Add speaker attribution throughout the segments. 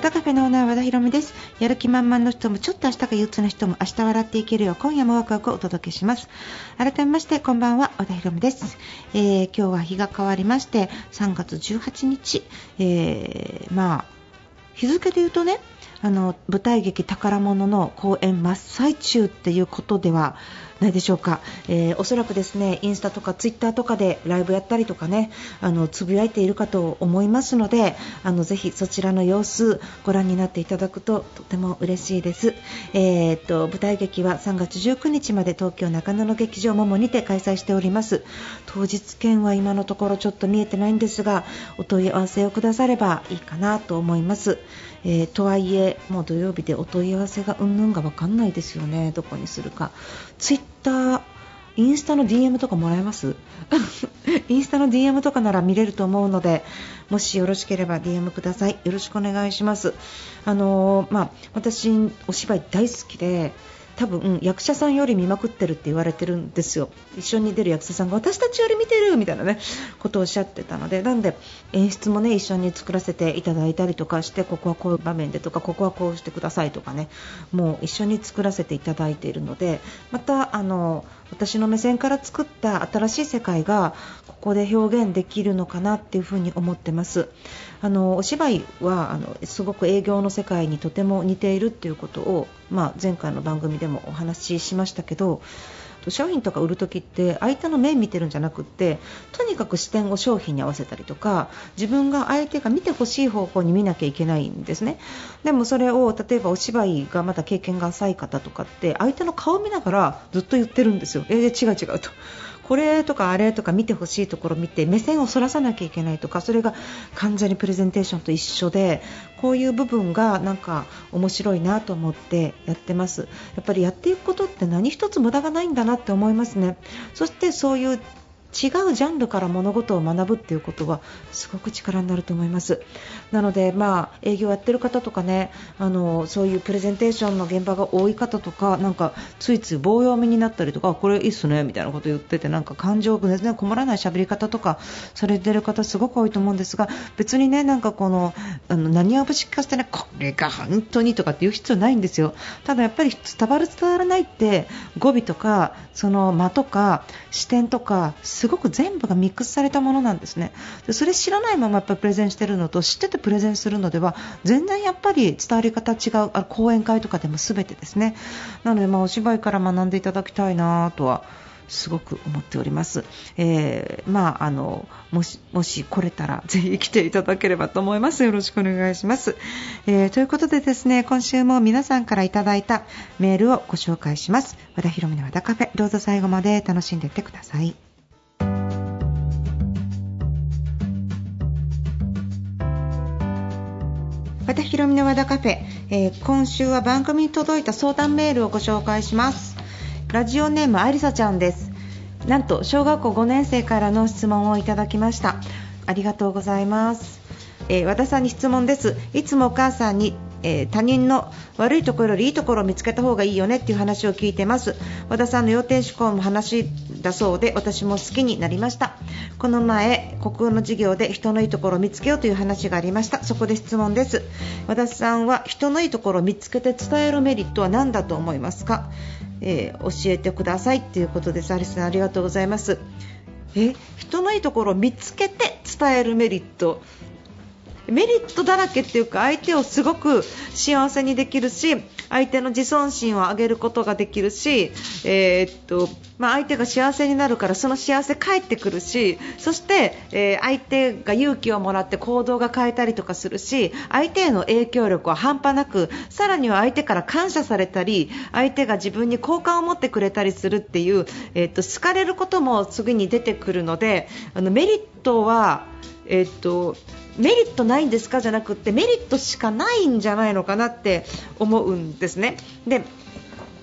Speaker 1: 和田カフェのオーナー和田博美です。やる気満々の人もちょっと明日が憂鬱な人も明日笑っていけるよ。う今夜もワクワクをお届けします。改めましてこんばんは和田博美です、えー今日は日が変わりまして3月18日、えーまあ日付で言うとねあの舞台劇宝物の公演真っ最中っていうことではないでしょうか、えーおそらくですねインスタとかツイッターとかでライブやったりとかねあのつぶやいているかと思いますのであのぜひそちらの様子ご覧になっていただくととても嬉しいです、えーっと舞台劇は3月19日まで東京中野の劇場ももにて開催しております。当日券は今のところちょっと見えてないんですがお問い合わせをくださればいいかなと思います、えーとはいえもう土曜日でお問い合わせがうんぬんが分かんないですよね。どこにするか。ツイッターインスタの DM とかもらえます？インスタの DM とかなら見れると思うのでもしよろしければ DM ください。よろしくお願いします。あのーまあ、私お芝居大好きで多分役者さんより見まくってるって言われてるんですよ。一緒に出る役者さんが私たちより見てるみたいなねことをおっしゃってたので。なんで演出もね一緒に作らせていただいたりとかしてここはこういう場面でとかここはこうしてくださいとかねもう一緒に作らせていただいているのでまたあの私の目線から作った新しい世界がここで表現できるのかなっていうふうに思ってます。あのお芝居はあのすごく営業の世界にとても似ているっていうことを、まあ、前回の番組でもお話ししましたけど商品とか売る時って相手の目見てるんじゃなくってとにかく視点を商品に合わせたりとか自分が相手が見てほしい方向に見なきゃいけないんですね。でもそれを例えばお芝居がまだ経験が浅い方とかって相手の顔を見ながらずっと言ってるんですよ。えー違う違うと。これとかあれとか見てほしいところを見て目線をそらさなきゃいけないとかそれが患者にプレゼンテーションと一緒でこういう部分がなんか面白いなと思ってやってます。やっぱりやっていくことって何一つ無駄がないんだなって思いますね。そしてそういう違うジャンルから物事を学ぶっていうことはすごく力になると思います。なので、まあ、営業やってる方とかねあのそういうプレゼンテーションの現場が多い方とかなんかついつい棒読みになったりとかこれいいっすねみたいなこと言っててなんか感情全然困らない喋り方とかされてる方すごく多いと思うんですが別にねなんかこのあの何をぶし聞かせてねこれが本当にとかって言う必要ないんですよ。ただやっぱり伝わる伝わらないって語尾とかその間とか視点とかすごく全部がミックスされたものなんですねでそれ知らないままやっぱプレゼンしてるのと知っててプレゼンするのでは全然やっぱり伝わり方違うあ講演会とかでも全てですねなのでまあお芝居から学んでいただきたいなとはすごく思っております。えーまあ、あのもしもし来れたらぜひ来ていただければと思います。よろしくお願いします。えーということでですね今週も皆さんからいただいたメールをご紹介します。和田ひろみの和田カフェどうぞ最後まで楽しんでいってください。和田ひろみの和田カフェ、えー今週は番組に届いた相談メールをご紹介します。ラジオネームありさちゃんです。なんと小学校5年生からの質問をいただきました。ありがとうございます、えー和田さんに質問です。いつもお母さんにえー他人の悪いところよりいいところを見つけた方がいいよねっていう話を聞いてます。和田さんの要点思考も話だそうで私も好きになりました。この前国語の授業で人のいいところを見つけようという話がありました。そこで質問です。和田さんは人のいいところを見つけて伝えるメリットは何だと思いますか、えー教えてくださいということです。アリスさんありがとうございます。え人のいいところを見つけて伝えるメリットメリットだらけっていうか相手をすごく幸せにできるし相手の自尊心を上げることができるし、えーっとまあ、相手が幸せになるからその幸せ返ってくるしそして、えー相手が勇気をもらって行動が変えたりとかするし相手への影響力は半端なくさらには相手から感謝されたり相手が自分に好感を持ってくれたりするっていう、えーっと好かれることも次に出てくるのであのメリットはえっとメリットないんですかじゃなくてメリットしかないんじゃないのかなって思うんですね。で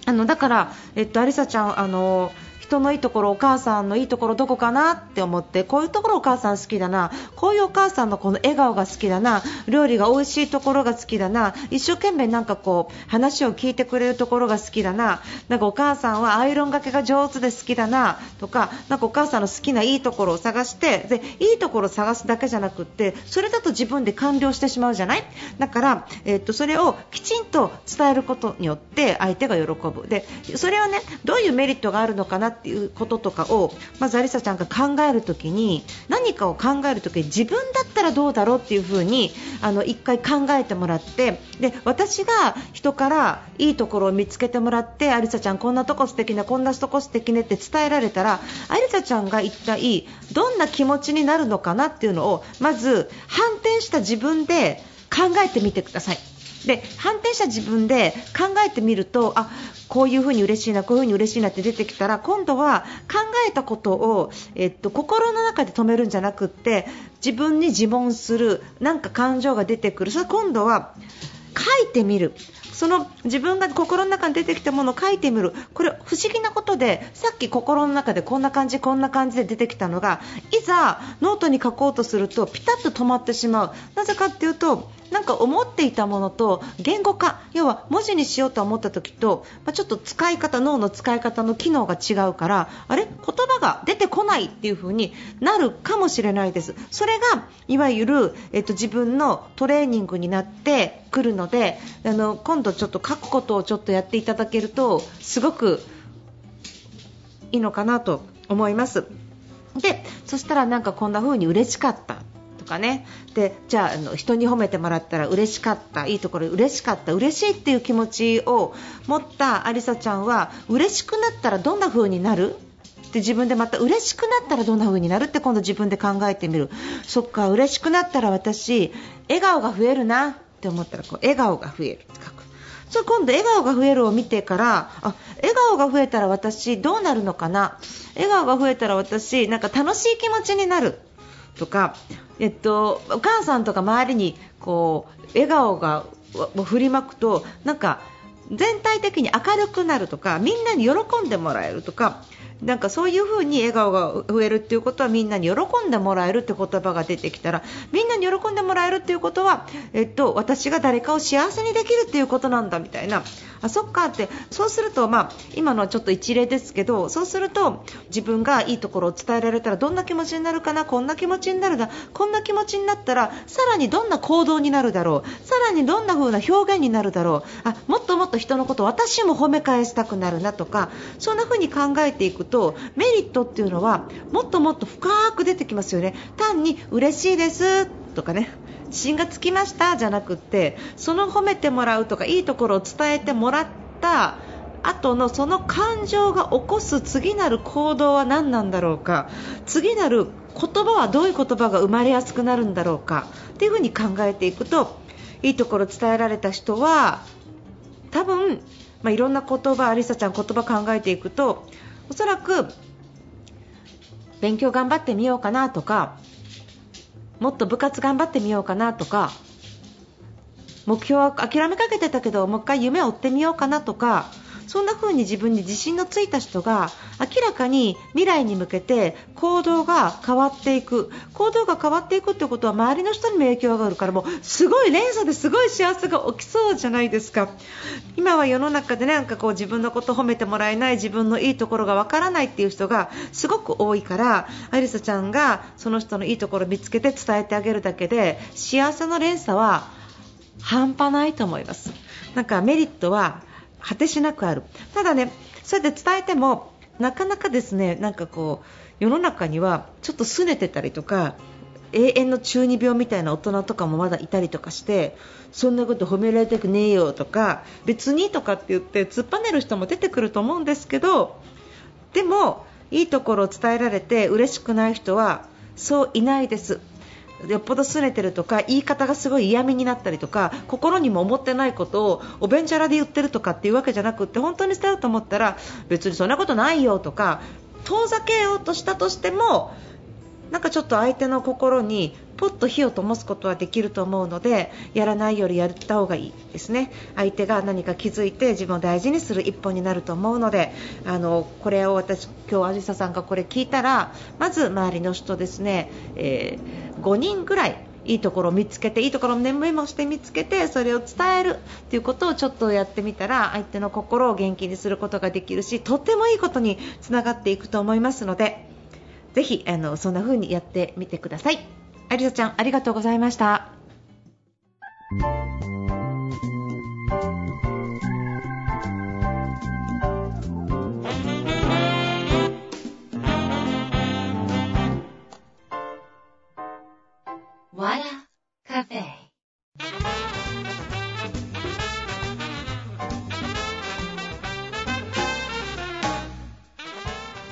Speaker 1: あのだから、えっと、アリサちゃんあの人のいいところお母さんのいいところどこかなって思ってこういうところお母さん好きだな。こういうお母さんのこの笑顔が好きだな。料理が美味しいところが好きだな。一生懸命なんかこう話を聞いてくれるところが好きだな。なんかお母さんはアイロンがけが上手で好きだな。とかなんかお母さんの好きないいところを探してでいいところを探すだけじゃなくってそれだと自分で完了してしまうじゃない？だから、え、っとそれをきちんと伝えることによって相手が喜ぶ。でそれはねどういうメリットがあるのかなっていうこととかをまずアリサちゃんが考えるときに何かを考えるときに自分だったらどうだろうっていう風にあの1回考えてもらってで私が人からいいところを見つけてもらってアリサちゃんこんなとこ素敵なこんなとこ素敵ねって伝えられたらアリサちゃんが一体どんな気持ちになるのかなっていうのをまず反転した自分で考えてみてください。で反転した自分で考えてみるとあこういうふうに嬉しいなこういうふうに嬉しいなって出てきたら今度は考えたことを、えっと、心の中で止めるんじゃなくって自分に自問するなんか感情が出てくる。それ今度は書いてみる。その自分が心の中に出てきたものを書いてみる。これ不思議なことでさっき心の中でこんな感じこんな感じで出てきたのがいざノートに書こうとするとピタッと止まってしまう。なぜかっていうとなんか思っていたものと言語化。要は文字にしようと思った時と、まあ、ちょっと使い方脳の使い方の機能が違うからあれ？言葉が出てこないっていう風になるかもしれないです。それがいわゆる、えっと、自分のトレーニングになってくるのであの今度ちょっと書くことをちょっとやっていただけるとすごくいいのかなと思います。でそしたらなんかこんな風に嬉しかったとかね。でじゃああの人に褒めてもらったら嬉しかったいいところ嬉しかった嬉しいっていう気持ちを持ったありさちゃんは嬉しくなったらどんな風になる？って自分でまた嬉しくなったらどんな風になる？って今度自分で考えてみる。そっか嬉しくなったら私笑顔が増えるな。って思ったらこう笑顔が増える。って書く。そ今度笑顔が増えるを見てからあ笑顔が増えたら私どうなるのかな？笑顔が増えたら私なんか楽しい気持ちになる。とかえっと、お母さんとか周りにこう笑顔が振りまくとなんか全体的に明るくなるとかみんなに喜んでもらえるとかなんかそういう風に笑顔が増えるっていうことはみんなに喜んでもらえるって言葉が出てきたらみんなに喜んでもらえるっていうことは、えっと、私が誰かを幸せにできるっていうことなんだみたいな。あそっかって。そうすると、まあ、今のはちょっと一例ですけどそうすると自分がいいところを伝えられたらどんな気持ちになるかな？こんな気持ちになるな？こんな気持ちになったらさらにどんな行動になるだろう？さらにどんな風な表現になるだろう？あもっともっと人のこと私も褒め返したくなるなとかそんな風に考えていくとメリットっていうのはもっともっと深く出てきますよね。単に嬉しいですとかね。自信がつきましたじゃなくてその褒めてもらうとかいいところを伝えてもらった後のその感情が起こす次なる行動は何なんだろうか。次なる言葉はどういう言葉が生まれやすくなるんだろうか。っていうふうに考えていくといいところ伝えられた人は多分、まあ、いろんな言葉アリサちゃん言葉考えていくとおそらく勉強頑張ってみようかなとかもっと部活頑張ってみようかなとか目標は諦めかけてたけどもう一回夢を追ってみようかなとかそんな風に自分に自信のついた人が明らかに未来に向けて行動が変わっていく行動が変わっていくってことは周りの人にも影響があるからもうすごい連鎖ですごい幸せが起きそうじゃないですか今は世の中で、なんかこう自分のことを褒めてもらえない自分のいいところがわからないっていう人がすごく多いからアリサちゃんがその人のいいところを見つけて伝えてあげるだけで幸せの連鎖は半端ないと思います。なんかメリットは果てしなくある。ただねそれで伝えてもなかなかですねなんかこう世の中にはちょっと拗ねてたりとか永遠の中二病みたいな大人とかもまだいたりとかしてそんなこと褒められたくねえよとか別にとかって言って突っぱねる人も出てくると思うんですけどでもいいところを伝えられて嬉しくない人はそういないです。よっぽど拗ねてるとか言い方がすごい嫌味になったりとか心にも思ってないことをおべんちゃらで言ってるとかっていうわけじゃなくって本当に伝えようと思ったら別にそんなことないよとか遠ざけようとしたとしてもなんかちょっと相手の心にポッと火を灯すことはできると思うのでやらないよりやった方がいいですね。相手が何か気づいて自分を大事にする一歩になると思うのであのこれを私今日あじささんがこれ聞いたらまず周りの人ですね、えー、5人ぐらいいいところを見つけていいところをメモして見つけてそれを伝えるということをちょっとやってみたら相手の心を元気にすることができるしとってもいいことにつながっていくと思いますのでぜひあのそんな風にやってみてください。ありさちゃんありがとうございました。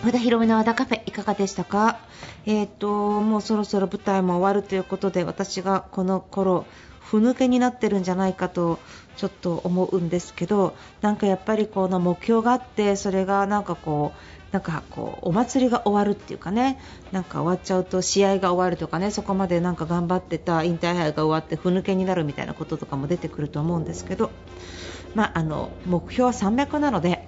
Speaker 1: 和田広めの和田カフェいかがでしたか？えっ、ー、ともうそろそろ舞台も終わるということで私がこの頃ふぬけになってるんじゃないかとちょっと思うんですけどなんかやっぱりこの目標があってそれがなんかこうなんかこうお祭りが終わるっていうかねなんか終わっちゃうと試合が終わるとかねそこまでなんか頑張ってた引退杯が終わってふぬけになるみたいなこととかも出てくると思うんですけど、まあ、あの目標は300なので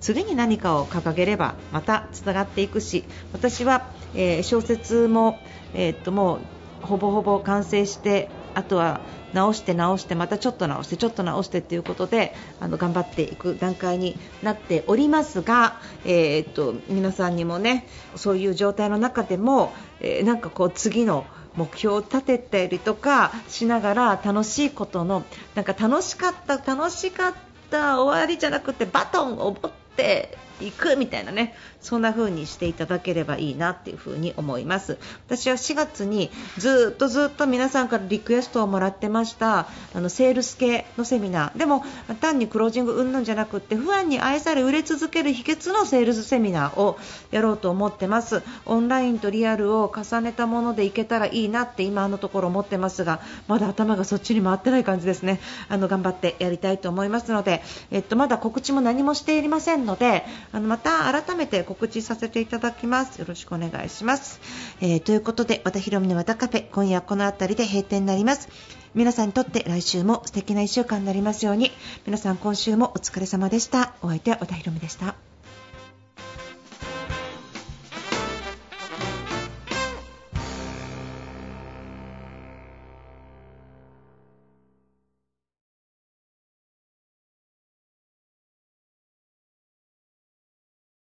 Speaker 1: 次に何かを掲げればまたつながっていくし私は、えー、小説も、えー、っともうほぼほぼ完成してあとは直して直してまたちょっと直してちょっと直してということであの頑張っていく段階になっておりますが、えー、っと皆さんにもねそういう状態の中でも、えー、なんかこう次の目標を立てたりとかしながら楽しいことのなんか楽しかった楽しかった終わりじゃなくてバトンを持ってっていくみたいなねそんな風にしていただければいいなっていう風に思います。私は4月にずっとずっと皆さんからリクエストをもらってましたあのセールス系のセミナー。でも単にクロージングうんぬんじゃなくって不安に愛され売れ続ける秘訣のセールスセミナーをやろうと思ってます。オンラインとリアルを重ねたものでいけたらいいなって今のところ思ってますがまだ頭がそっちに回ってない感じですね。あの頑張ってやりたいと思いますので、えっと、まだ告知も何もしていませんのであのまた改めて告知させていただきます。よろしくお願いします、えー、ということで和田ヒ美の和田カフェ今夜この辺りで閉店になります。皆さんにとって来週も素敵な1週間になりますように。皆さん今週もお疲れ様でした。お相手は和田ヒ美でした。